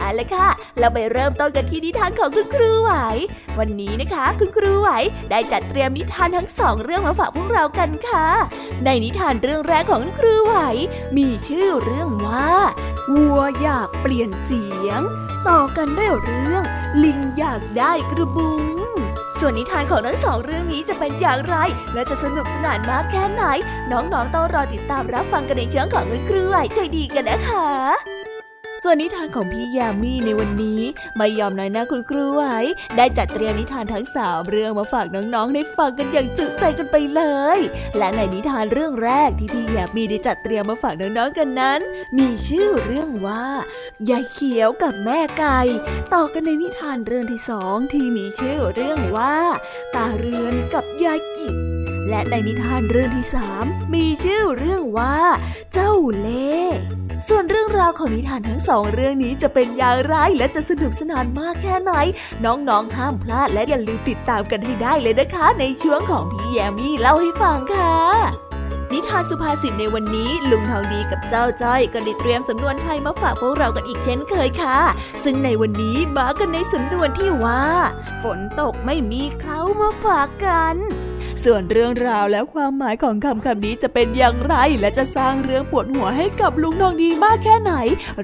เอาละค่ะ เราไปเริ่มต้นกันที่นิทานของคุณครูไหว วันนี้นะคะ คุณครูไหวได้จัดเตรียมนิทานทั้งสองเรื่องมาฝากพวกเรากันค่ะ ในนิทานเรื่องแรกของคุณครูไหว มีชื่อเรื่องว่าวัวอยากเปลี่ยนเสียง ต่อกันได้เรื่อง ลิงอยากได้กระบุงส่วนนิทานของทั้งสองเรื่องนี้จะเป็นอย่างไร และจะสนุกสนานมากแค่ไหน น้องๆต้องรอติดตามรับฟังกันในช่องของคุณครูไหวใจดีกันนะคะ ส่วนนิทานของพี่ยามีในวันนี้ไม่ยอมน้อยหน้าคุณครูไว้ได้จัดเตรียมนิทานทั้งสามเรื่องมาฝากน้องๆได้ฟังกันอย่างจุใจกันไปเลย และในนิทานเรื่องแรกที่พี่ยามีได้จัดเตรียมมาฝากน้องๆกันนั้น มีชื่อเรื่องว่ายายเขียวกับแม่ไก่ต่อกันในนิทานเรื่องที่สองที่มีชื่อเรื่องว่า ตาเรือนกับยายกิจและในนิทานเรื่องที่สามมีชื่อเรื่องว่า เจ้าเล่ ส่วนเรื่องราวของนิทานทั้งสองเรื่องนี้จะเป็นอย่างไรและจะสนุกสนานมากแค่ไหน น้องๆห้ามพลาดและอย่าลืมติดตามกันให้ได้เลยนะคะ ในช่วงของพี่แยมมี่เล่าให้ฟังค่ะนิทานสุภาษิตในวันนี้ลุงทองดีกับเจ้าจ้อยก็ได้เตรียมสำนวนไทยมาฝากพวกเรากันอีกเช่นเคยค่ะ ซึ่งในวันนี้มากันในสำนวนที่ว่า ฝนตกไม่มีเขามาฝากกัน ส่วนเรื่องราวและความหมายของคำคำนี้จะเป็นอย่างไร และจะสร้างเรื่องปวดหัวให้กับลุงทองดีมากแค่ไหน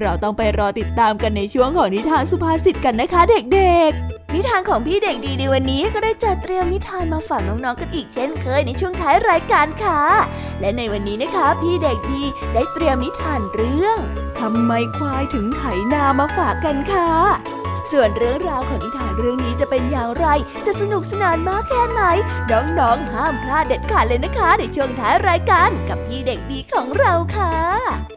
เราต้องไปรอติดตามกันในช่วงของนิทานสุภาษิตกันนะคะเด็กๆนิทานของพี่เด็กดีในวันนี้ก็ได้จัดเตรียมนิทานมาฝากน้องๆกันอีกเช่นเคยในช่วงท้ายรายการค่ะ และในวันนี้นะคะ พี่เด็กดีได้เตรียมนิทานเรื่องทำไมควายถึงไถนามาฝากกันค่ะ ส่วนเรื่องราวของนิทานเรื่องนี้จะเป็นอย่างไร จะสนุกสนานมากแค่ไหน น้องๆห้ามพลาดเด็ดขาดเลยนะคะในช่วงท้ายรายการกับพี่เด็กดีของเราค่ะ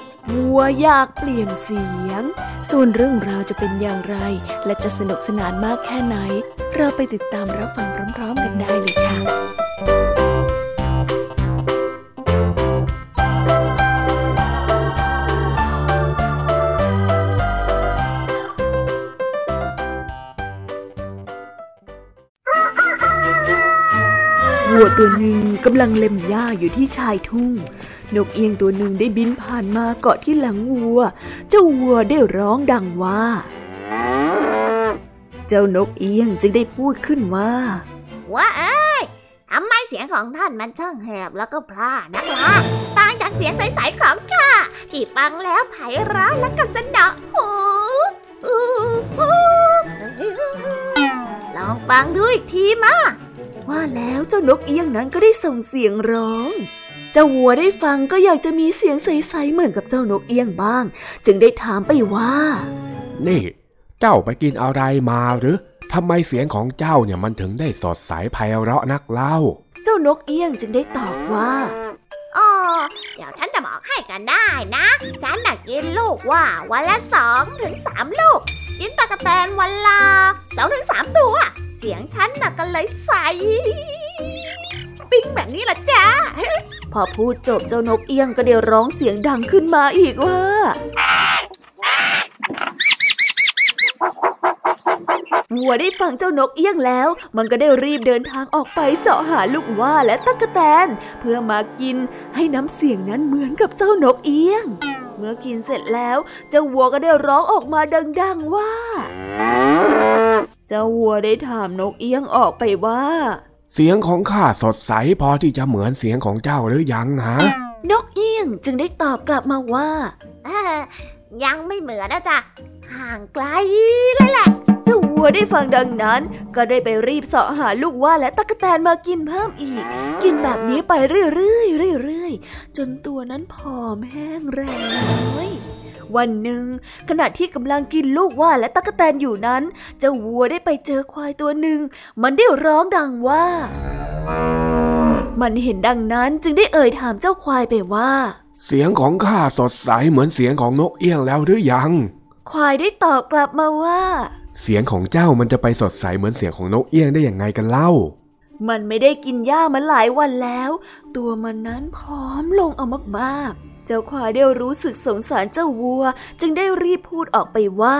วัวอยากเปลี่ยนเสียง ส่วนเรื่องราวจะเป็นอย่างไร และจะสนุกสนานมากแค่ไหน เราไปติดตามรับฟังพร้อมๆกันได้เลย วัวตัวหนึ่งกำลังเล็มหญ้าอยู่ที่ชายทุ่ง นกเอียงตัวหนึ่งได้บินผ่านมาเกาะที่หลังวัว เจ้าวัวได้ร้องดังว่า เจ้านกเอียงจึงได้พูดขึ้นว่าว่าเอ้ยทำไมเสียงของท่านมันช่างแหบแล้วก็พร่านักล่ะต่างจากเสียงใสๆของข้าที่ฟังแล้วไพเราะและก็สนอหูลองฟังดูอีกทีมา ว่าแล้วเจ้านกเอี้ยงนั้นก็ได้ส่งเสียงร้องเจ้าวัวได้ฟังก็อยากจะมีเสียงใสๆเหมือนกับเจ้านกเอี้ยงบ้าง จึงได้ถามไปว่า นี่ เจ้าไปกินอะไรมาหรือทำไมเสียงของเจ้าเนี่ยมันถึงได้สดใสไพเราะนักเล่า เจ้านกเอี้ยงจึงได้ตอบว่าอ๋อ เดี๋ยวฉันจะบอกให้กันได้นะ ฉันน่ะกินลูกว่าวันละสองถึงสามลูก กินตะกะแตนวันละสองถึงสามตัว เสียงฉันน่ะก็เลยใส ปิ้งแบบนี้ละจ้า พอพูดจบเจ้านกเอี้ยงก็ได้ร้องเสียงดังขึ้นมาอีกว่า วัวได้ฟังเจ้านกเอี้ยงแล้ว มันก็ได้รีบเดินทางออกไปเสาะหาลูกว่าและตั๊กแตน เพื่อมากินให้น้ำเสียงนั้นเหมือนกับเจ้านกเอี้ยง เมื่อกินเสร็จแล้ว เจ้าวัวก็ได้ร้องออกมาดัง ๆว่า เจ้าวัวได้ถามนกเอี้ยงออกไปว่า เสียงของข้าสดใสพอที่จะเหมือนเสียงของเจ้าหรือยังฮะนกเอี้ยงจึงได้ตอบกลับมาว่าเอ้อยังไม่เหมือนนะจ๊ะห่างไกลเลยแหละเจ้าวัวได้ฟังดังนั้น ก็ได้ไปรีบเสาะหาลูกว่าและตั๊กแตนมากินเพิ่มอีก กินแบบนี้ไปเรื่อยๆเรื่อยๆจนตัวนั้นผอมแห้งแรงน้อยวันหนึ่ง ขณะที่กำลังกินลูกว่าและตั๊กแตนอยู่นั้นเจ้าวัวได้ไปเจอควายตัวหนึ่ง มันได้ร้องดังว่า มันเห็นดังนั้นจึงได้เอ่ยถามเจ้าควายไปว่า เสียงของข้าสดใสเหมือนเสียงของนกเอี้ยงแล้วหรือยัง ควายได้ตอบกลับมาว่า เสียงของเจ้ามันจะไปสดใสเหมือนเสียงของนกเอี้ยงได้อย่างไงกันเล่า มันไม่ได้กินหญ้ามาหลายวันแล้ว ตัวมันนั้นผอมลงเอามากๆ เจ้าควายได้รู้สึกสงสารเจ้าวัว จึงได้รีบพูดออกไปว่า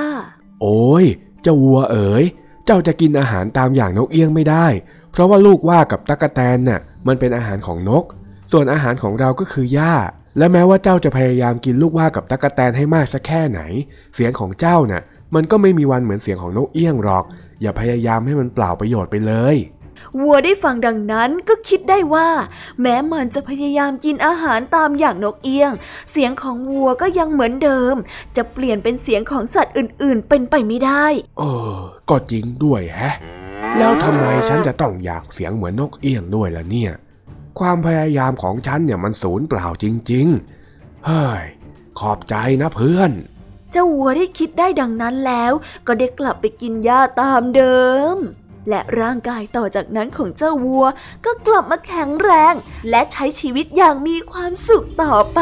โอ้ย เจ้าวัวเอ๋ย เจ้าจะกินอาหารตามอย่างนกเอี้ยงไม่ได้ เพราะว่าลูกว่ากับตั๊กแตนน่ะ มันเป็นอาหารของนก ส่วนอาหารของเราก็คือหญ้าและแม้ว่าเจ้าจะพยายามกินลูกว่ากับตั๊กแตนให้มากสักแค่ไหน เสียงของเจ้าน่ะ มันก็ไม่มีวันเหมือนเสียงของนกเอี้ยงหรอก อย่าพยายามให้มันเปล่าประโยชน์ไปเลยวัวได้ฟังดังนั้นก็คิดได้ว่า แม้มันจะพยายามกินอาหารตามอย่างนกเอี้ยง เสียงของวัวก็ยังเหมือนเดิม จะเปลี่ยนเป็นเสียงของสัตว์อื่นๆ เป็นไปไม่ได้ เออ ก็จริงด้วยแฮะ แล้วทำไมฉันจะต้องอยากเสียงเหมือนนกเอี้ยงด้วยล่ะเนี่ย ความพยายามของฉันเนี่ยมันสูญเปล่าจริง ๆ เฮ้ย ขอบใจนะเพื่อน เจ้าวัวได้คิดได้ดังนั้นแล้ว ก็ได้กลับไปกินหญ้าตามเดิม และร่างกายต่อจากนั้นของเจ้าวัวก็กลับมาแข็งแรง และใช้ชีวิตอย่างมีความสุขต่อไป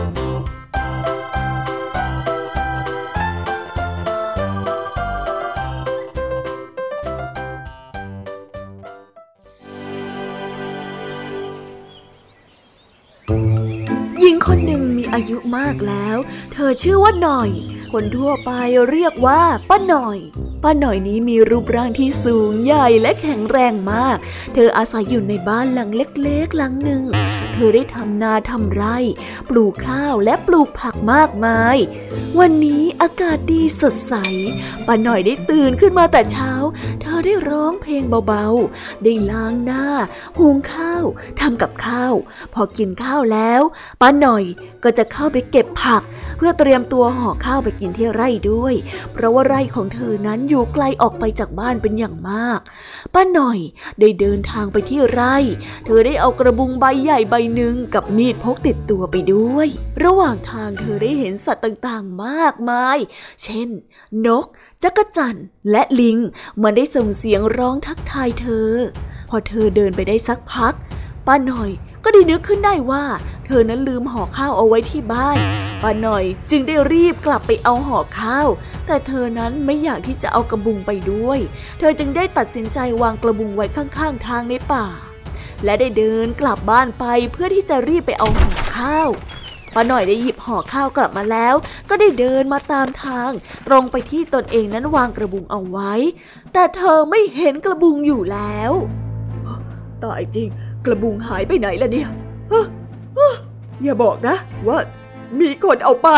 อายุมากแล้ว เธอชื่อว่าหน่อย คนทั่วไปเรียกว่าป้าหน่อย ป้าหน่อยนี้มีรูปร่างที่สูงใหญ่และแข็งแรงมาก เธออาศัยอยู่ในบ้านหลังเล็กๆ หลังหนึ่ง เธอได้ทำนาทำไร่ ปลูกข้าวและปลูกผักมากมาย วันนี้อากาศดีสดใส ป้าหน่อยได้ตื่นขึ้นมาแต่เช้า เธอได้ร้องเพลงเบาๆ ได้ล้างหน้า หุงข้าว ทำกับข้าว พอกินข้าวแล้ว ป้าหน่อยก็จะเข้าไปเก็บผัก เพื่อเตรียมตัวห่อข้าวไปกินที่ไร่ด้วย เพราะว่าไร่ของเธอนั้นอยู่ไกลออกไปจากบ้านเป็นอย่างมาก ป้าหน่อยได้เดินทางไปที่ไร่ เธอได้เอากระบุงใบใหญ่ใบหนึ่งกับมีดพกติดตัวไปด้วย ระหว่างทางเธอได้เห็นสัตว์ต่างๆ มากมาย เช่น นกจักจั่นและลิง มันได้ส่งเสียงร้องทักทายเธอ พอเธอเดินไปได้สักพัก ป้าหน่อยก็ได้นึกขึ้นได้ว่า เธอนั้นลืมห่อข้าวเอาไว้ที่บ้านป้าหน่อยจึงได้รีบกลับไปเอาห่อข้าว แต่เธอนั้นไม่อยากที่จะเอากระบุงไปด้วย เธอจึงได้ตัดสินใจวางกระบุงไว้ข้างๆ ทางในป่า และได้เดินกลับบ้านไปเพื่อที่จะรีบไปเอาห่อข้าวป้าหน่อยได้หยิบห่อข้าวกลับมาแล้ว ก็ได้เดินมาตามทาง ตรงไปที่ตนเองนั้นวางกระบุงเอาไว้ แต่เธอไม่เห็นกระบุงอยู่แล้วตายจริง กระบุงหายไปไหนล่ะเนี่ยอย่าบอกนะ ว่ามีคนเอาไป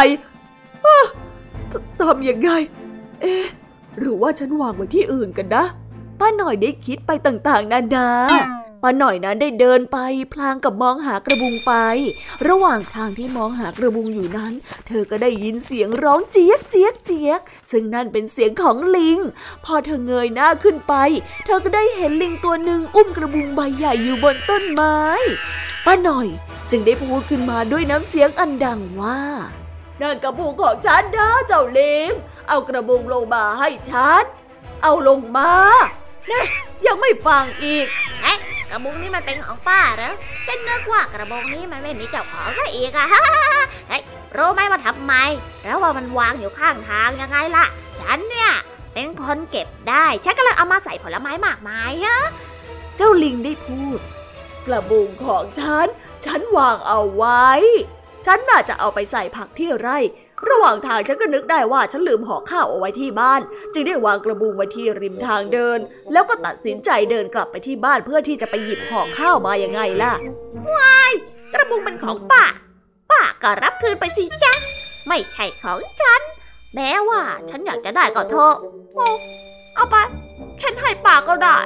ทำยังไง เอ๊ะหรือว่าฉันวางไว้ที่อื่นกันนะ ป้าหน่อยได้คิดไปต่างๆนานา ป้าหน่อยนั้นได้เดินไป พลางกับมองหากระบุงไป ระหว่างทางที่มองหากระบุงอยู่นั้น เธอก็ได้ยินเสียงร้องเจี๊ยกเจี๊ยกเจี๊ยก ซึ่งนั่นเป็นเสียงของลิง พอเธอเงยหน้าขึ้นไป เธอก็ได้เห็นลิงตัวหนึ่งอุ้มกระบุงใบใหญ่อยู่บนต้นไม้ ป้าหน่อยจึงได้พูดขึ้นมาด้วยน้ำเสียงอันดังว่านั่นกระบุงของฉันนะเจ้าลิง เอากระบุงลงมาให้ฉัน เอาลงมาเนี่ยยังไม่ฟังอีกเอ๊ะ ระบุงนี่มันเป็นของป้าเหรอฉันนึกว่ากระบุงนี้มันไม่มีเจ้าของซะอีกอะเฮ้ยรู้ไหมว่าทำไม แล้วว่ามันวางอยู่ข้างทางยังไงล่ะ ฉันเนี่ยเป็นคนเก็บได้ ฉันก็เลยเอามาใส่ผลไม้มากมายฮะ เจ้าลิงได้พูด กระบุงของฉัน ฉันวางเอาไว้ ฉันน่าจะเอาไปใส่ผักที่ไร่ ระหว่างทางฉันก็นึกได้ว่าฉันลืมห่อข้าวเอาไว้ที่บ้าน จึงได้วางกระบุงไว้ที่ริมทางเดิน แล้วก็ตัดสินใจเดินกลับไปที่บ้านเพื่อที่จะไปหยิบห่อข้าวมาอย่างไงล่ะวายกระบุงเป็นของป้า ป้าก็รับคืนไปสิจ๊ะไม่ใช่ของฉัน แม้ว่าฉันอยากจะได้ก็เถอะโอ้เอาไป ฉันให้ป้าก็ได้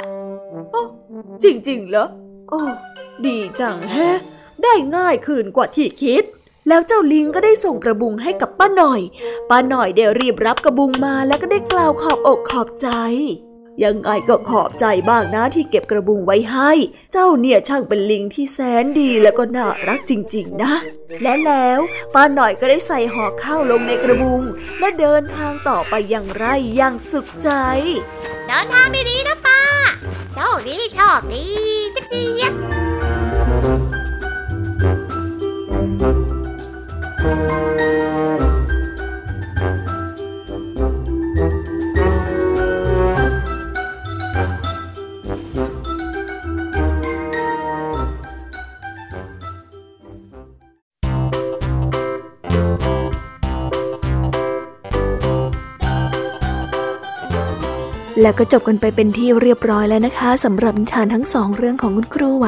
โอ้จริงๆเหรอโอ้ดีจังแฮะ ได้ง่ายคืนกว่าที่คิด แล้วเจ้าลิงก็ได้ส่งกระบุงให้กับป้าหน่อย ป้าหน่อยได้รีบรับกระบุงมาแล้วก็ได้กล่าวขอบอกขอบใจ ยังไงก็ขอบใจบ้างนะที่เก็บกระบุงไว้ให้ เจ้าเนี่ยช่างเป็นลิงที่แสนดีแล้วก็น่ารักจริง ๆ นะ และแล้วป้าหน่อยก็ได้ใส่ห่อข้าวลงในกระบุง และเดินทางต่อไปอย่างไรอย่างสุขใจเดินทางดีๆนะป้าโชคดีโชคดีจิ๊กจิ๊ก แล้วก็จบกันไปเป็นที่เรียบร้อยแล้วนะคะสำหรับนิทานทั้งสองเรื่องของคุณครูไหว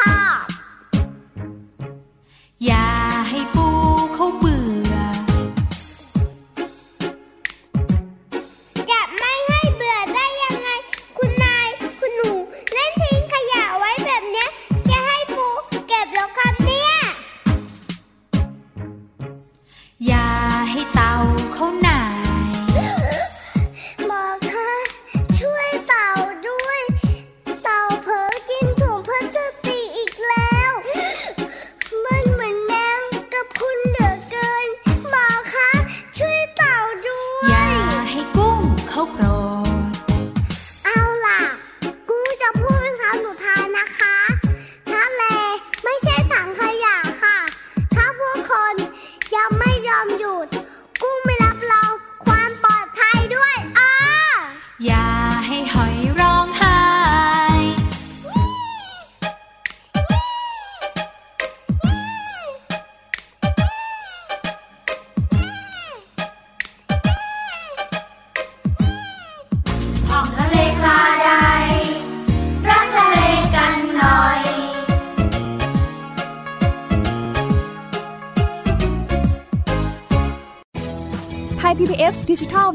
ว่า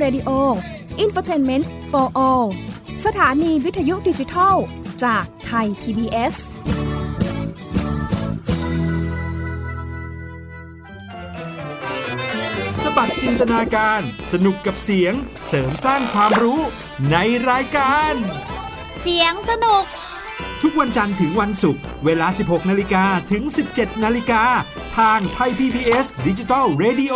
Radio Infotainment for All สถานีวิทยุดิจิทัล จากไทย PBS สบัดจินตนาการ สนุกกับเสียง เสริมสร้างความรู้ในรายการ เสียงสนุก ทุกวันจันทร์ถึงวันศุกร์ เวลา 16 นาฬิกาถึง 17 นาฬิกา ทางไทย PPS ดิจิทัล Radio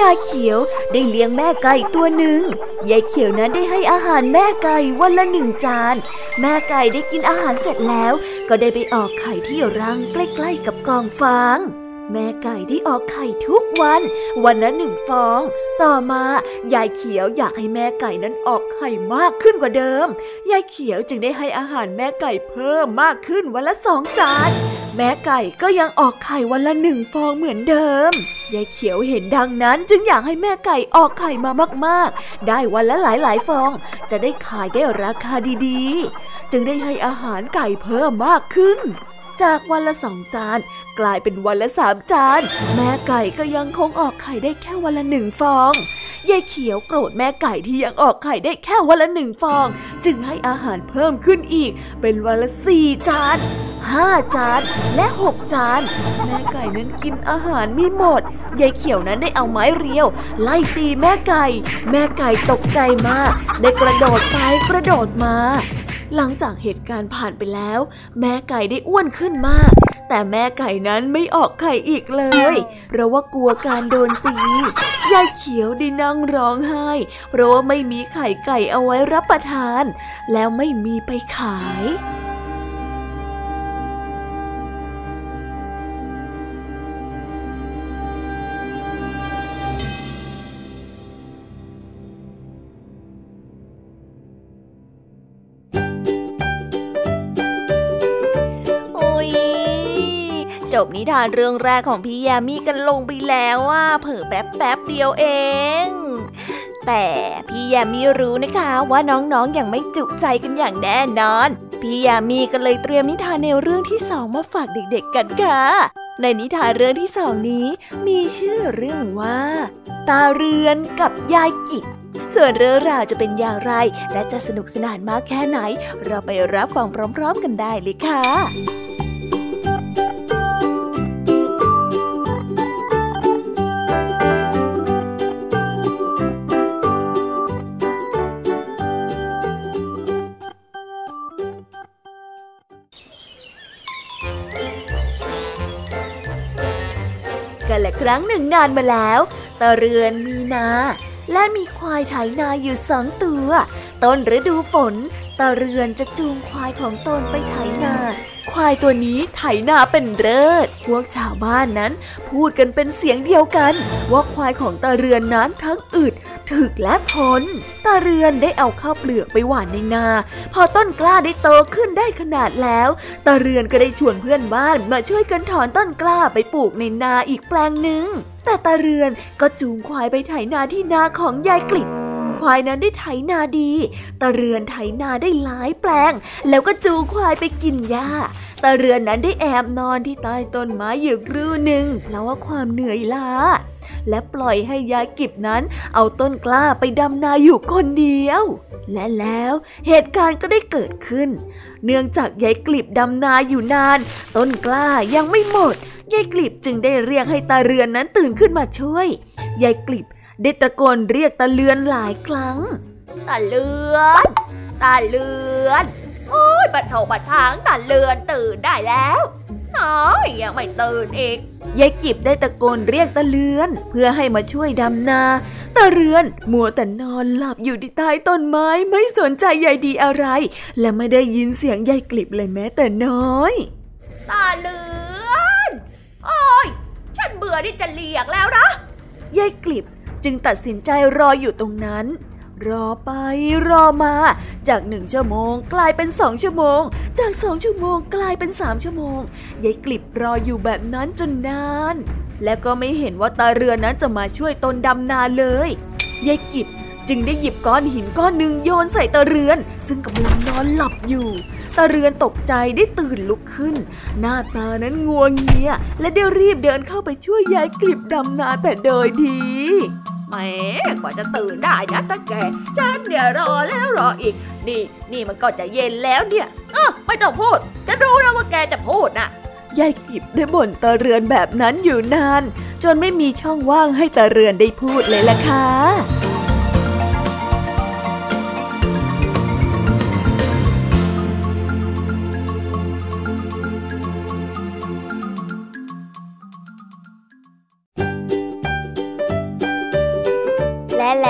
ยายเขียวได้เลี้ยงแม่ไก่ตัวหนึ่ง ยายเขียวนั้นได้ให้อาหารแม่ไก่วันละหนึ่งจาน แม่ไก่ได้กินอาหารเสร็จแล้ว ก็ได้ไปออกไข่ที่รังใกล้ๆกับกองฟาง แม่ไก่ได้ออกไข่ทุกวัน วันละหนึ่งฟอง ต่อมายายเขียวอยากให้แม่ไก่นั้นออกไข่มากขึ้นกว่าเดิม ยายเขียวจึงได้ให้อาหารแม่ไก่เพิ่มมากขึ้นวันละสองจาน แม่ไก่ก็ยังออกไข่วันละหนึ่งฟองเหมือนเดิม ยายเขียวเห็นดังนั้นจึงอยากให้แม่ไก่ออกไข่มามากๆ ได้วันละหลายๆฟอง จะได้ขายได้ราคาดีๆ จึงได้ให้อาหารไก่เพิ่มมากขึ้นจากวันละสองจาน กลายเป็นวันละสามจาน แม่ไก่ก็ยังคงออกไข่ได้แค่วันละหนึ่งฟองยายเขียวโกรธแม่ไก่ที่ยังออกไข่ได้แค่วันละหนึ่งฟอง จึงให้อาหารเพิ่มขึ้นอีก เป็นวันละสี่จานห้าจานและหกจาน แม่ไก่นั้นกินอาหารไม่หมดยายเขียวนั้นได้เอาไม้เรียว ไล่ตีแม่ไก่ แม่ไก่ตกใจมาก ได้กระโดดไปกระโดดมา หลังจากเหตุการณ์ผ่านไปแล้ว แม่ไก่ได้อ้วนขึ้นมาก แต่แม่ไก่นั้นไม่ออกไข่อีกเลย เพราะว่ากลัวการโดนตี ยายเขียวได้นั่งร้องไห้ เพราะว่าไม่มีไข่ไก่เอาไว้รับประทาน แล้วไม่มีไปขายย บนิทานเรื่องแรกของพี่ยามีกันลงไปแล้วว่าเผิ่แป๊บแป๊บเดียวเอง แต่พี่ยามีรู้นะคะว่าน้องๆออย่างไม่จุใจกันอย่างแน่นอน พี่ยามีก็เลยเตรียมนิทานแนวเรื่องที่สองมาฝากเด็กๆกันค่ะ ในนิทานเรื่องที่สองนี้ มีชื่อเรื่องว่า ตาเรือนกับยายกิจส่วนเรื่องราวจะเป็นอย่างไร และจะสนุกสนานมากแค่ไหน เราไปรับฟังพร้อม ๆ กันได้เลยค่ะ รั้งหนึ่งนานมาแล้วตะเรือนมีนา และมีควายไถนาอยู่สองตัว ต้นฤดูฝนตะเรือนจะจูงควายของตนไปไถนา ควายตัวนี้ไถนาเป็นเลิศ พวกชาวบ้านนั้นพูดกันเป็นเสียงเดียวกัน ว่าควายของตาเรือนนั้นทั้งอึด ถึกและทน ตาเรือนได้เอาข้าวเปลือกไปหว่านในนา พอต้นกล้าได้โตขึ้นได้ขนาดแล้ว ตาเรือนก็ได้ชวนเพื่อนบ้านมาช่วยกันถอนต้นกล้าไปปลูกในนาอีกแปลงหนึ่ง แต่ตาเรือนก็จูงควายไปไถนาที่นาของยายกลิบ ควายนั้นได้ไถนาดีตาเรือนไถนาได้หลายแปลง แล้วก็จูควายไปกินหญ้าตาเรือนนั้นได้แอบนอนที่ใต้ต้นไม้อยู่ครู่หนึ่งแล้วว่าความเหนื่อยล้า และปล่อยให้ยายกิบนั้นเอาต้นกล้าไปดำนาอยู่คนเดียว และแล้วเหตุการณ์ก็ได้เกิดขึ้น เนื่องจากยายกลิบดำนาอยู่นาน ต้นกล้ายังไม่หมดยายกลิบจึงได้เรียกให้ตาเรือนนั้นตื่นขึ้นมาช่วย ยายกลิบ ได้ตะโกนเรียกตาเลือนหลายครั้ง ตาเลือน ตาเลือน โอ้ยบัดเทาบัดทางตาเลือนตื่นได้แล้วน้อยยังไม่ตื่นอีก ยายกิบได้ตะโกนเรียกตาเลือน เพื่อให้มาช่วยดำนา ตาเรือนมัวแต่นอนหลับอยู่ที่ใต้ต้นไม้ไม่สนใจใยดีอะไร และไม่ได้ยินเสียงยายกลิบเลยแม้แต่น้อย ตาเลือน โอ้ยฉันเบื่อที่จะเรียกแล้วนะยายกลิบ จึงตัดสินใจรออยู่ตรงนั้น รอไปรอมา จากหนึ่งชั่วโมง กลายเป็นสองชั่วโมง จากสองชั่วโมง กลายเป็นสามชั่วโมงยายกลิบรออยู่แบบนั้นจนนาน และก็ไม่เห็นว่าตาเรือนั้นจะมาช่วยตนดำนาเลยยายกลิบจึงได้หยิบก้อนหินก้อนหนึ่งโยนใส่ตาเรือน ซึ่งกำลังนอนหลับอยู่ ตาเรือนตกใจได้ตื่นลุกขึ้น หน้าตานั้นงัวงเงียและได้รีบเดินเข้าไปช่วยยายกลิบดำนาแต่โดยดีแหมกว่าจะตื่นได้นะตาแกฉันเนี่ยรอแล้วรออีก นี่นี่มันก็จะเย็นแล้วเนี่ยอ้าไม่ต้องพูด จะรู้นะว่าแกจะพูดนะยายกิบได้บ่นตาเรือนแบบนั้นอยู่นาน จนไม่มีช่องว่างให้ตาเรือนได้พูดเลยล่ะค่ะ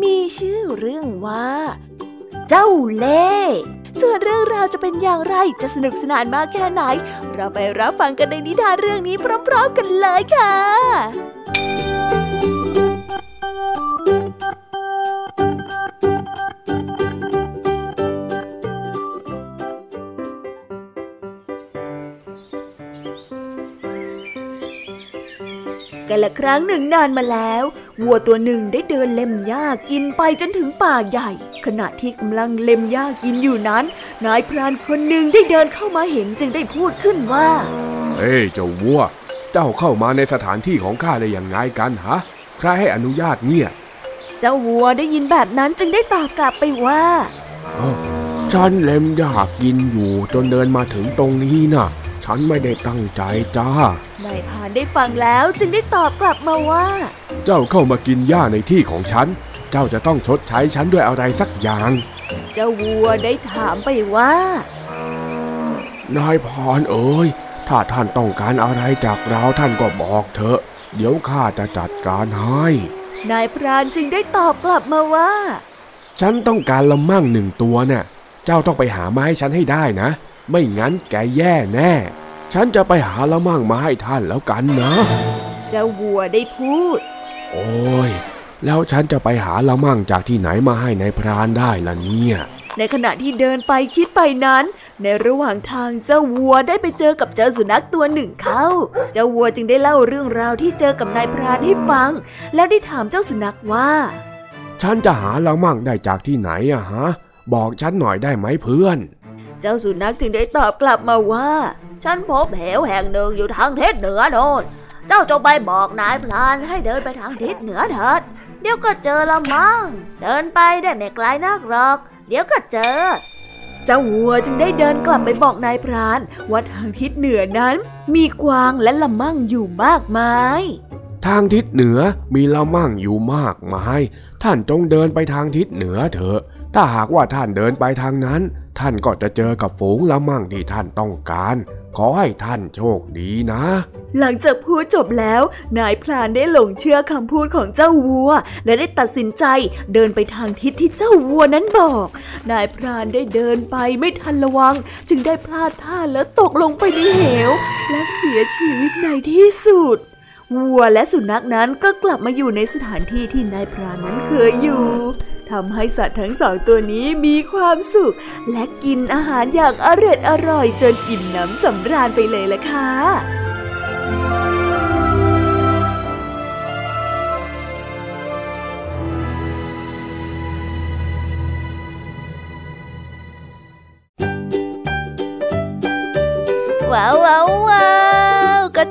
มีชื่อเรื่องว่า เจ้าเล่ส่วนเรื่องราวจะเป็นอย่างไรจะสนุกสนานมากแค่ไหน เราไปรับฟังกันในนิทานเรื่องนี้พร้อม ๆ กันเลยค่ะ กันละครั้งหนึ่งนานมาแล้ว วัวตัวหนึ่งได้เดินเล็มหญ้ากินไปจนถึงป่าใหญ่ ขณะที่กำลังเล็มหญ้ากินอยู่นั้น นายพรานคนหนึ่งได้เดินเข้ามาเห็นจึงได้พูดขึ้นว่าเฮ้เจ้าวัว เจ้าเข้ามาในสถานที่ของข้าได้อย่างไงกันฮะใครให้อนุญาตเนี่ย เจ้าวัวได้ยินแบบนั้นจึงได้ตอบกลับไปว่าฉันเล็มหญ้ากินอยู่จนเดินมาถึงตรงนี้นะ่ะ ฉันไม่ได้ตั้งใจจ้า นายพานได้ฟังแล้วจึงได้ตอบกลับมาว่า เจ้าเข้ามากินหญ้าในที่ของฉัน เจ้าจะต้องชดใช้ฉันด้วยอะไรสักอย่าง เจ้าวัวได้ถามไปว่า นายพานเอ๋ย ถ้าท่านต้องการอะไรจากเราท่านก็บอกเถอะ เดี๋ยวข้าจะจัดการให้ นายพรานจึงได้ตอบกลับมาว่า ฉันต้องการละมั่งหนึ่งตัวน่ะ เจ้าต้องไปหามาให้ฉันให้ได้นะ ไม่งั้นแกแย่แน่ ฉันจะไปหาละมั่งมาให้ท่านแล้วกันนะ เจ้าวัวได้พูด โอ้ย แล้วฉันจะไปหาละมั่งจากที่ไหนมาให้ในายพรานได้ล่ะเนี่ย ในขณะที่เดินไปคิดไปนั้น ในระหว่างทางเจ้าวัวได้ไปเจอกับเจ้าสุนัขตัวหนึ่งเข้า เจ้าวัวจึงได้เล่าเรื่องราวที่เจอกับนายพรานให้ฟัง แล้วได้ถามเจ้าสุนัขว่า ฉันจะหาละมั่งได้จากที่ไหนอะฮะ บอกฉันหน่อยได้ไหมเพื่อน เจ้าสุนัขจึงได้ตอบกลับมาว่า ฉันพบเหวแห่งหนึ่งอยู่ทางทิศเหนือโน่น เจ้าจงไปบอกนายพลานให้เดินไปทางทิศเหนือเถิด เดี๋ยวก็เจอละมั้ง เดินไปได้ไม่ไกลนักหรอก เดี๋ยวก็เจอ เจ้าวัวจึงได้เดินกลับไปบอกนายพรานว่าทางทิศเหนือนั้น มีกวางและละมั่งอยู่มากมาย ทางทิศเหนือมีละมั่งอยู่มากมาย ท่านจงเดินไปทางทิศเหนือเถอะ ถ้าหากว่าท่านเดินไปทางนั้น ท่านก็จะเจอกับฝูงละมั่งที่ท่านต้องการ ขอให้ท่านโชคดีนะ หลังจากพูดจบแล้ว นายพลานได้หลงเชื่อคำพูดของเจ้าวัว และได้ตัดสินใจเดินไปทางทิศที่เจ้าวัวนั้นบอก นายพรานได้เดินไปไม่ทันระวัง จึงได้พลาดท่าแล้วตกลงไปในเหว และเสียชีวิตในที่สุดวัวและสุนัขนั้นก็กลับมาอยู่ในสถานที่ที่นายพรานนั้นเคยอยู่ ทำให้สัตว์ทั้งสองตัวนี้มีความสุข และกินอาหารอย่างอร่อยอร่อยจนอิ่มหน้ำสำราญไปเลยล่ะค่ะว้าวว้าววาว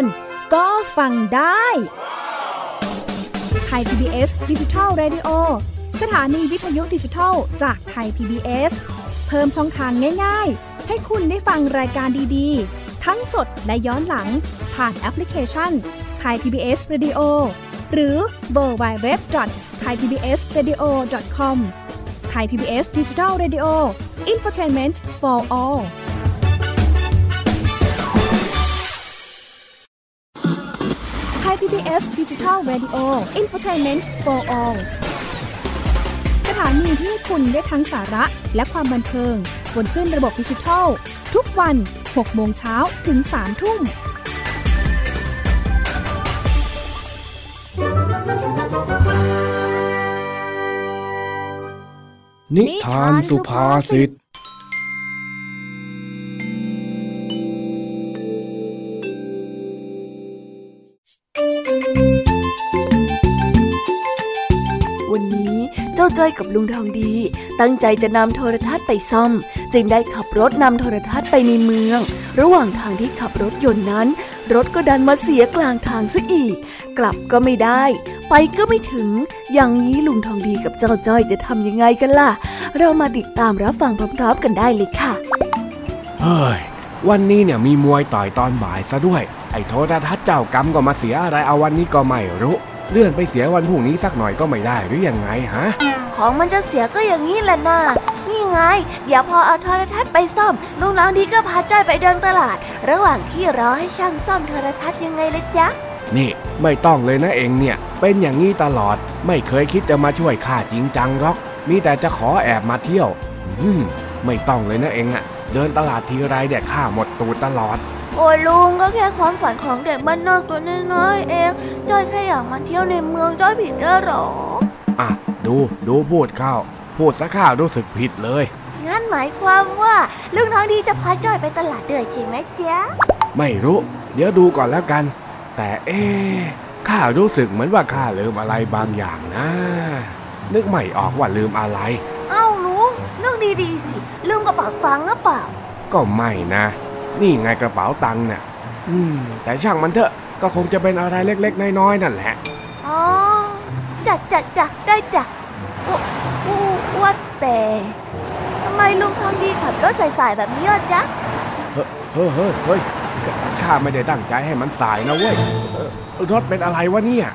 น ก็ฟังได้ไทย PBS ดิจิทัล Radio สถานีวิทยุดิจิทัลจากไทย PBS เพิ่มช่องทางง่าย ๆ ให้คุณได้ฟังรายการดีๆ ทั้งสดและย้อนหลัง ผ่านแอปพลิเคชันไทย PBS Radio หรือเวอร์ไบเว็บจอดไทยพีบีเอสเรดิโอคอมไทยพีบีเอสดิจิทัลเรดิโออินฟอร์ทนเมนต์ for all เมนต์ for all สถานีที่คุณได้ทั้งสาระและความบันเทิงบนขึ้นระบบดิจิทัล ทุกวัน 6 โมงเช้าถึง 3 ทุ่ม นิทานสุภาษิต จ้าจ้อยกับลุงทองดี ตั้งใจจะนำโทรทัศน์ไปซ่อม จึงได้ขับรถนำโทรทัศน์ไปในเมือง ระหว่างทางที่ขับรถยนต์นั้น รถก็ดันมาเสียกลางทางซะอีก กลับก็ไม่ได้ ไปก็ไม่ถึง อย่างนี้ลุงทองดีกับเจ้าจ้อยจะทำยังไงกันล่ะ เรามาติดตามรับฟังพร้อมๆกันได้เลยค่ะเฮ้ยวันนี้เนี่ยมีมวยต่อยตอนบ่ายซะด้วย ไอ้โทรทัศน์เจ้ากรรมก็มาเสียอะไรเอาวันนี้ก็ไม่รู้ เลื่อนไปเสียวันพรุ่งนี้สักหน่อยก็ไม่ได้หรือยังไงฮะ ของมันจะเสียก็อย่างนี้แหละนะนี่ไง เดี๋ยวพอเอาโทรทัศน์ไปซ่อมลุงน้องดีก็พาจ้อยไปเดินตลาด ระหว่างที่รอให้ช่างซ่อมโทรทัศน์ยังไงละจ๊ะนี่ไม่ต้องเลยนะเองเนี่ย เป็นอย่างนี้ตลอด ไม่เคยคิดจะมาช่วยข้าจริงจังหรอก มีแต่จะขอแอบมาเที่ยว อืมไม่ต้องเลยนะเองอะเดินตลาดทีไรเด็กข้าหมดตูดตลอด โอ้ยลุงก็แค่ความฝันของเด็กบ้านนอกตัวน้อยๆเองจ้อยแค่อยากมาเที่ยวในเมืองจ้อยผิดแล้วหรอ อะ ดูดูพูดเข้าพูดซะข้ารู้สึกผิดเลย งั้นหมายความว่าลุงทองดีจะพาจ้อยไปตลาดเดือยจริงไหมจ๊ะไม่รู้ เดี๋ยวดูก่อนแล้วกัน แต่เอ๊ะข้ารู้สึกเหมือนว่าข้าลืมอะไรบางอย่างนะ นึกไม่ออกว่าลืมอะไร เอ้าลุงนึกดีๆสิ ลืมกระเป๋าตังค์หรือเปล่า ก็ไม่นะ นี่ไงกระเป๋าตังค์เนี่ยอืม แต่ช่างมันเถอะก็คงจะเป็นอะไรเล็กๆน้อยๆนั่นแหละ อ๋อจัดจัดจัดได้จ้ะโอ้โอ้ว่าแต่ทำไมลุงทองดีขับรถสายๆแบบนี้ล่ะจ๊ะ เฮ้ยเฮ้ยเฮ้ยเฮ้ยข้าไม่ได้ตั้งใจให้มันตายนะเว้ยเออรถเป็นอะไรวะเนี่ย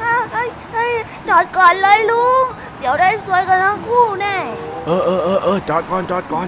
เอ้ยเอ้ยเอ้ยจอดก่อนเลยลุง เดี๋ยวได้สวยกันทั้งคู่แน่ เออเออเออเออจอดก่อนจอดก่อน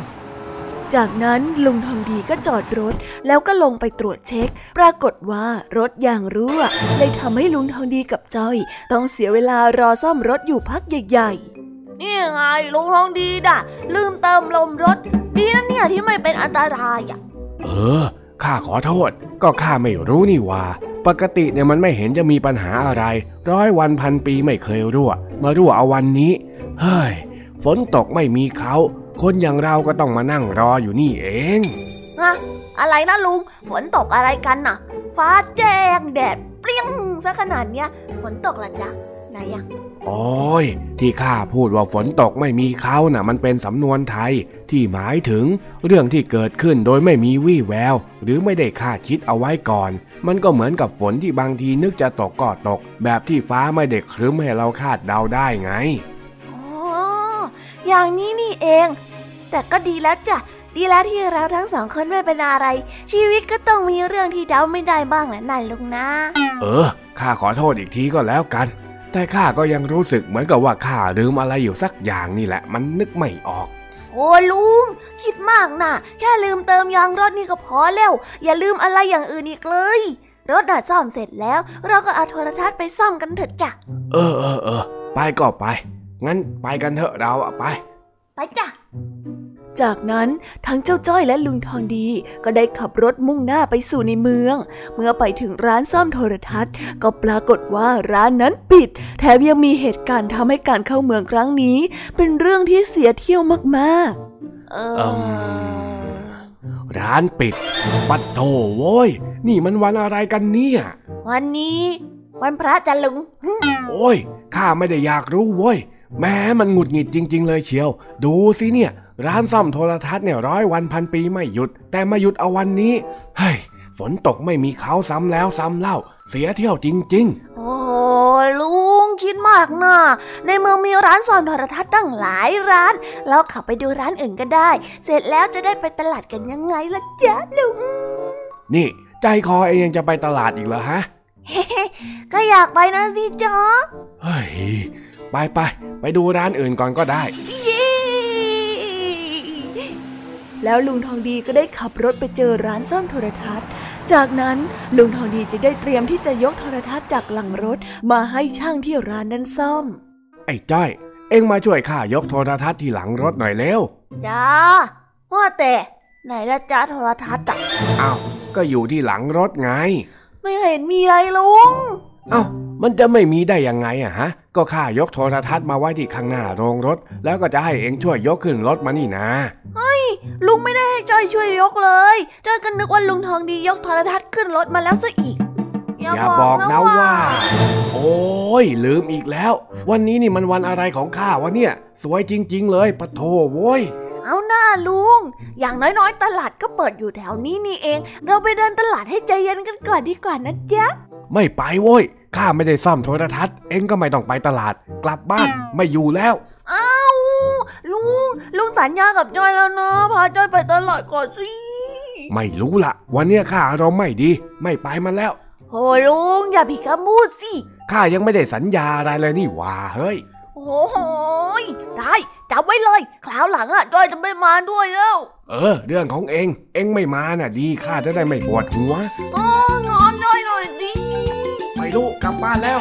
จากนั้นลุงทองดีก็จอดรถ แล้วก็ลงไปตรวจเช็ค ปรากฏว่ารถยางรั่วเลยทำให้ลุงทองดีกับจ้อย ต้องเสียเวลารอซ่อมรถอยู่พักใหญ่ๆ นี่ไงลุงทองดีด่ะ ลืมเติมลมรถ ดีนะเนี่ยที่ไม่เป็นอันตรายอะเออข้าขอโทษ ก็ข้าไม่รู้นี่ว่า ปกติเนี่ยมันไม่เห็นจะมีปัญหาอะไร ร้อยวันพันปีไม่เคยรั่ว มารั่วเอาวันนี้ เฮ้ยฝนตกไม่มีเขา คนอย่างเราก็ต้องมานั่งรออยู่นี่เองฮะอะไรนะลุง ฝนตกอะไรกันน่ะ ฟ้าแจ้งแดดเปรี้ยงซะขนาดเนี้ย ฝนตกละจ๊ะ ไหนอะโอ้ย ที่ข้าพูดว่าฝนตกไม่มีเขาน่ะ มันเป็นสำนวนไทย ที่หมายถึงเรื่องที่เกิดขึ้นโดยไม่มีวี่แวว หรือไม่ได้คาดคิดเอาไว้ก่อน มันก็เหมือนกับฝนที่บางทีนึกจะตกก็ตก แบบที่ฟ้าไม่ได้ครึ้มให้เราคาดเดาได้ไง อ๋อ อย่างนี้นี่เอง แต่ก็ดีแล้วจ้ะ ดีแล้วที่เราทั้งสองคนไม่เป็นอะไร ชีวิตก็ต้องมีเรื่องที่เดาไม่ได้บ้างแหละนายลุงนะ เออ ข้าขอโทษอีกทีก็แล้วกัน แต่ข้าก็ยังรู้สึกเหมือนกับว่าข้าลืมอะไรอยู่สักอย่างนี่แหละ มันนึกไม่ออกโอ้ลุง คิดมากนะแค่ลืมเติมยางรถนี่ก็พอแล้ว อย่าลืมอะไรอย่างอื่นอีกเลย รถน่ะซ่อมเสร็จแล้ว เราก็เอาโทรทัศน์ไปซ่อมกันเถอะจ้ะ เออเออเออไปก็ไป งั้นไปกันเถอะเราอะไป ไปจ้ะ จากนั้นทั้งเจ้าจ้อยและลุงทองดีก็ได้ขับรถมุ่งหน้าไปสู่ในเมือง เมื่อไปถึงร้านซ่อมโทรทัศน์ ก็ปรากฏว่าร้านนั้นปิด แถมยังมีเหตุการณ์ทำให้การเข้าเมืองครั้งนี้ เป็นเรื่องที่เสียเที่ยวมากๆ เอเอิ่อร้านปิด ปัดโถโว้ย นี่มันวันอะไรกันเนี่ย วันนี้ วันพระจะลุง โอ้ยข้าไม่ได้อยากรู้เว้ยแม้มันหงุดหงิดจริง ๆ เลยเชียว ดูสิเนี่ย ร้านซ่อมโทรทัศน์เนี่ยร้อยวันพันปีไม่หยุด แต่มาหยุดเอาวันนี้ เฮ้ยฝฝนตกไม่มีเขาซ้ำแล้วซ้ำเล่า เสียเที่ยวจริงโอ้ยลุงคิดมากนะในเมืองมีร้านซ่อมโทรทัศน์ตั้งหลายร้าน เราขับไปดูร้านอื่นก็ได้ เสร็จแล้วจะได้ไปตลาดกันยังไงล่ะจ๊ะลุงๆนี่ ใจคอเองยังจะไปตลาดอีกเหรอฮะก็อยากไปนะสิจ๊ะเฮ้ยไปไปไปดูร้านอื่นก่อนก็ได้เย้ แล้วลุงทองดีก็ได้ขับรถไปเจอร้านซ่อมโทรทัศน์ จากนั้นลุงทองดีจะได้เตรียมที่จะยกโทรทัศน์จากหลังรถมาให้ช่างที่ร้านนั้นซ่อม ไอ้จ้อย เอ็งมาช่วยข้ายกโทรทัศน์ที่หลังรถหน่อยเร็วจ้าว่าแต่ไหนละจ้าโทรทัศน์อะอ้าวก็อยู่ที่หลังรถไง ไม่เห็นมีอะไรลุง เอ้ามันจะไม่มีได้ยังไงอะฮะ ก็ข้ายกโทรทัศน์มาไว้ที่ข้างหน้าโรงรถ แล้วก็จะให้เอ็งช่วยยกขึ้นรถมานี่นะลุงไม่ได้ให้จอยช่วยยกเลยจอยก็นึกว่าลุงทองดียกโทรทัศน์ขึ้นรถมาแล้วซะอีก อย่าบอกนะว่า โอ้ยลืมอีกแล้ว วันนี้นี่มันวันอะไรของข้าวะเนี่ย สวยจริง ๆ เลยปะโถโว้ยเอาหน้าลุง อย่างน้อยๆ ตลาดก็เปิดอยู่แถวนี้นี่เอง เราไปเดินตลาดให้ใจเย็นกันก่อนดีกว่านะจ๊ะ ไม่ไปโว้ยข้าไม่ได้ซ่อมโทรทัศน์ เอ็งก็ไม่ต้องไปตลาด กลับบ้านไม่อยู่แล้วอ้าวลุงลุงสัญญากับจอยแล้วนะพาจอยไปตลาดก่อนสิไม่รู้ละวันเนี้ยข้าอารมณ์ไม่ดีไม่ไปมันแล้วโอ้ยลุงอย่าผิดคำพูดสิข้ายังไม่ได้สัญญาอะไรเลยนี่หว่าเฮ้ยโอ้โหยได้จำไว้เลยคราวหลังอะจอยจะไม่มาด้วยแล้ว เออ เรื่องของเอง เองไม่มาน่ะดีข้าจะได้ไม่ปวดหัวโอ้งอนจอยหน่อยดิไม่ รู้กลับบ้านแล้ว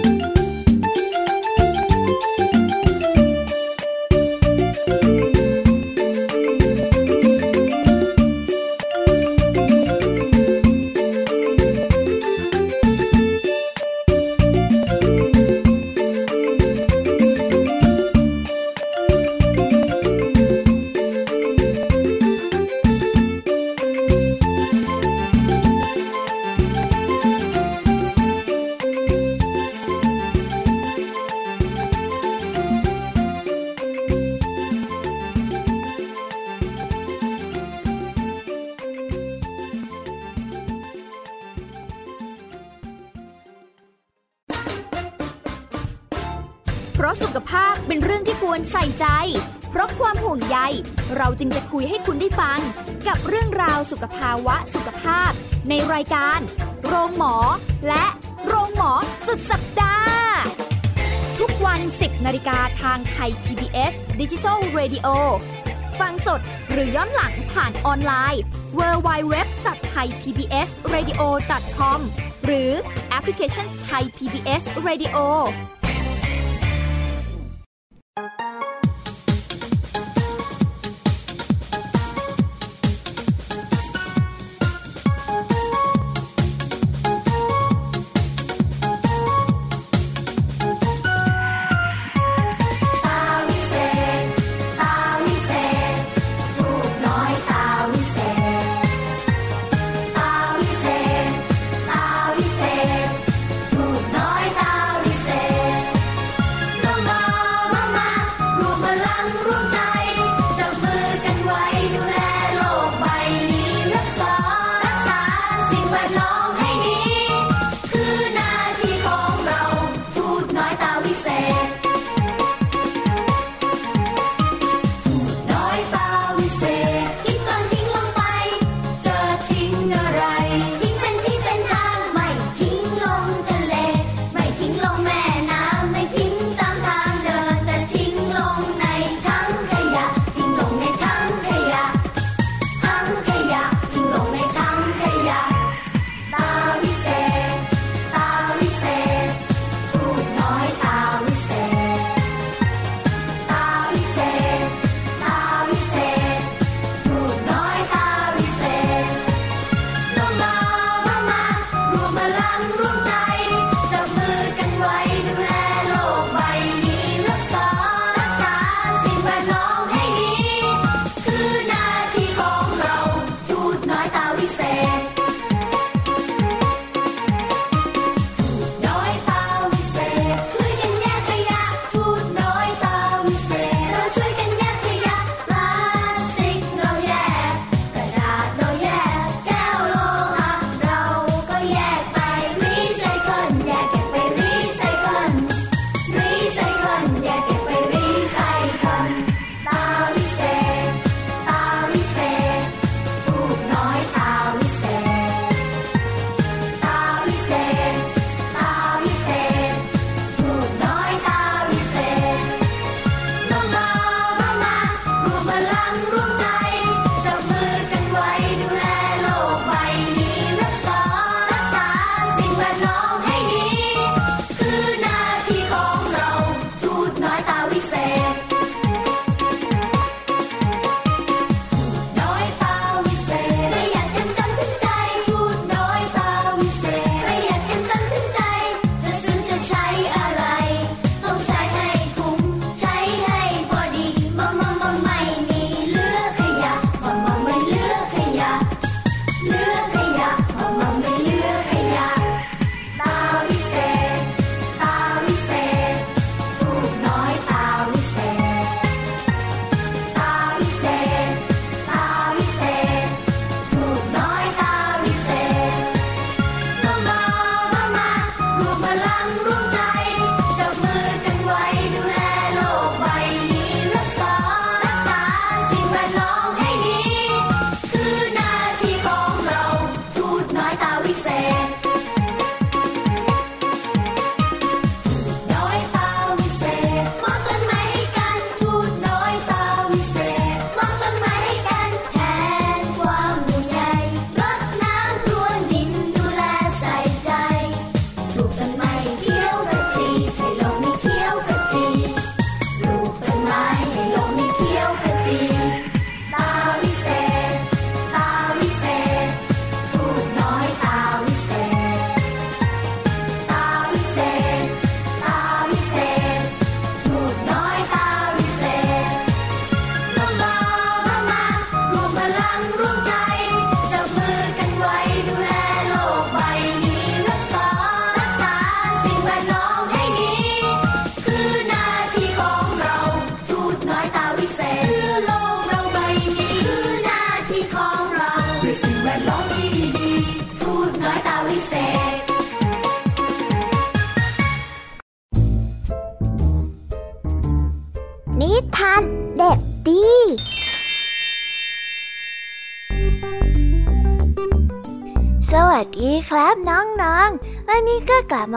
เป็นเรื่องที่ควรใส่ใจ เพราะความห่วงใย เราจึงจะคุยให้คุณได้ฟัง กับเรื่องราวสุขภาวะสุขภาพ ในรายการ โรงหมอ และโรงหมอสุดสัปดาห์ ทุกวัน 10นาฬิกาทางไทย PBS Digital Radio ฟังสดหรือย้อนหลังผ่านออนไลน์ www.thaipbsradio.com หรือแอปพลิเคชัน Thai PBS Radio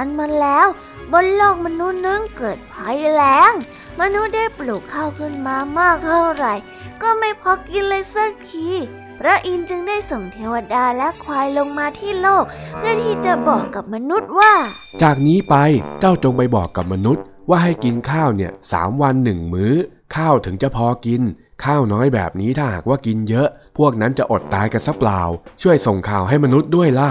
านมาแล้ว บนโลกมนุษย์นั้นเกิดภัยแล้ง มนุษย์ได้ปลูกข้าวขึ้นมามากเท่าไหร่ ก็ไม่พอกินเลยสักทีพระอินทร์จึงได้ส่งเทวดาและควายลงมาที่โลก เพื่อที่จะบอกกับมนุษย์ว่า จากนี้ไปเจ้าจงไปบอกกับมนุษย์ ว่าให้กินข้าวเนี่ยสามวันหนึ่งมื้อ ข้าวถึงจะพอกิน ข้าวน้อยแบบนี้ถ้าหากว่ากินเยอะ พวกนั้นจะอดตายกันสัเปล่า ช่วยส่งข่าวให้มนุษย์ด้วยล่ะ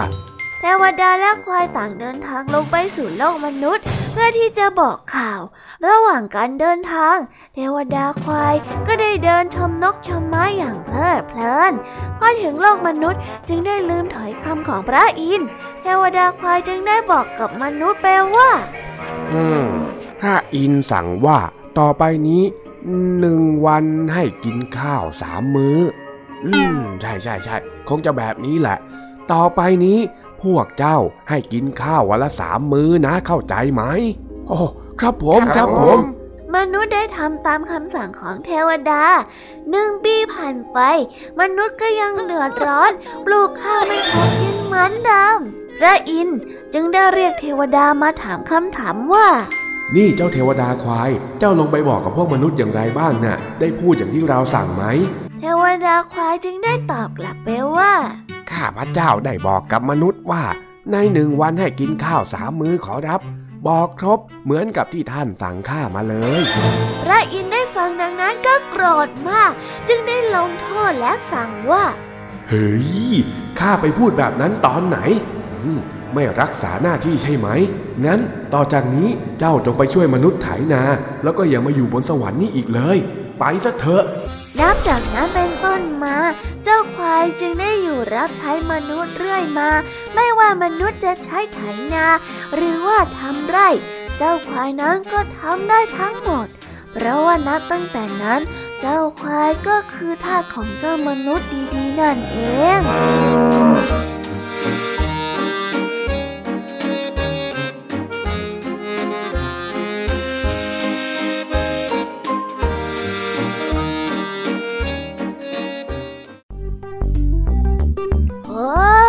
เทวดาและควายต่างเดินทางลงไปสู่โลกมนุษย์ เพื่อที่จะบอกข่าว ระหว่างการเดินทาง เทวดาควายก็ได้เดินชมนกชมไม้อย่างเพลิดเพลินพอถึงโลกมนุษย์จึงได้ลืมถอยคำของพระอินทร์เทวดาควายจึงได้บอกกับมนุษย์ไปว่า อืมถ้าอินสั่งว่าต่อไปนี้หนึ่งวันให้กินข้าวสามมื้อ อืม ใช่ใช่ใช่คงจะแบบนี้แหละ ต่อไปนี้ พวกเจ้าให้กินข้าววันละสามมื้อนะเข้าใจไหมโอ้ครับผมครับผม มนุษย์ได้ทำตามคำสั่งของเทวดาหนึ่งปีผ่านไป มนุษย์ก็ยังเดือดร้อน ปลูกข้าวไม่พอกินเหมือนเดิมพระอินทร์จึงได้เรียกเทวดามาถามคำถามว่า นี่เจ้าเทวดาควาย เจ้าลงไปบอกกับพวกมนุษย์อย่างไรบ้างน่ะ ได้พูดอย่างที่เราสั่งไหม เทวดาควายจึงได้ตอบกลับไปว่า ข้าพระเจ้าได้บอกกับมนุษย์ว่า ในหนึ่งวันให้กินข้าวสามมื้อขอรับ บอกครบเหมือนกับที่ท่านสั่งข้ามาเลย พระอินทร์ได้ฟังดังนั้นก็โกรธมาก จึงได้ลงโทษและสั่งว่า เฮ้ยข้าไปพูดแบบนั้นตอนไหนอืมไม่รักษาหน้าที่ใช่ไหม งั้นต่อจากนี้เจ้าจงไปช่วยมนุษย์ไถนา แล้วก็อย่ามาอยู่บนสวรรค์นี่อีกเลย ไปซะเถอะ นับจากนั้นเป็น ต้นมา เจ้าควายจึงได้อยู่รับใช้มนุษย์เรื่อยมา ไม่ว่ามนุษย์จะใช้ไถนา หรือว่าทำไร่ เจ้าควายนั้นก็ทำได้ทั้งหมด เพราะว่านับตั้งแต่นั้น เจ้าควายก็คือทาสของเจ้ามนุษย์ดีๆ นั่นเอง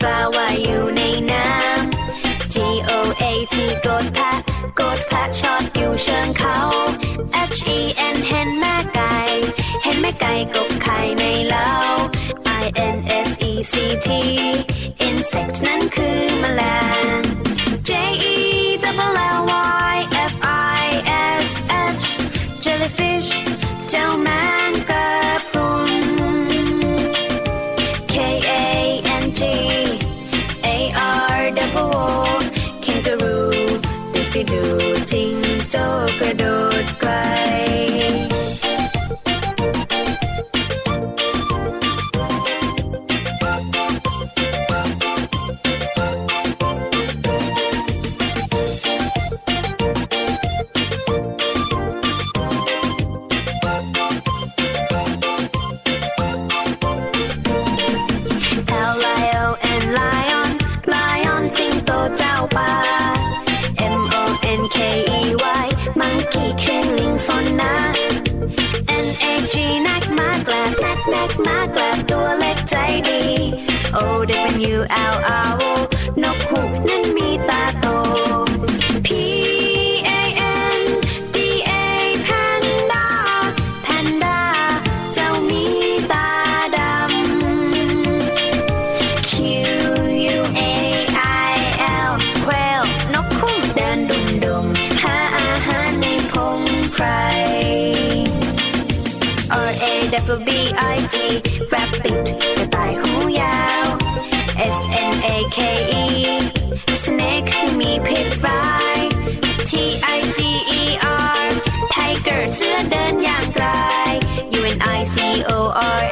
ปลาว่ายอยู่ในน้ำ G O A T กดแพะกดแพะชอดอยู่เชิงเขา H E N เห็นแม่ไก่ เห็นแม่ไก่กบไข่ในเล้า I N S E C T insect นั้นคือแมลง N A G นักมากแกลบนักนักมากแกลบตัวเล็กใจดี O W L R O นกขุกนั้นมีตา O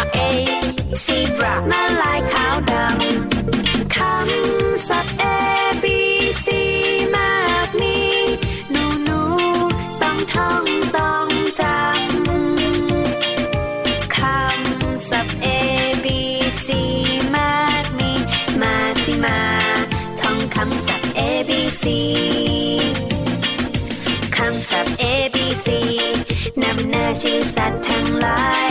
R A zebra แม่ลายขาวดำคำศัพท์ A B C มากมีหนูหนูต้องท่องต้องจำคำศัพท์ A B C มากมีมาสิมาท่องคำศัพท์ A B C คำศัพท์ A B C นำหน้าชื่อสัตว์ทั้งหลาย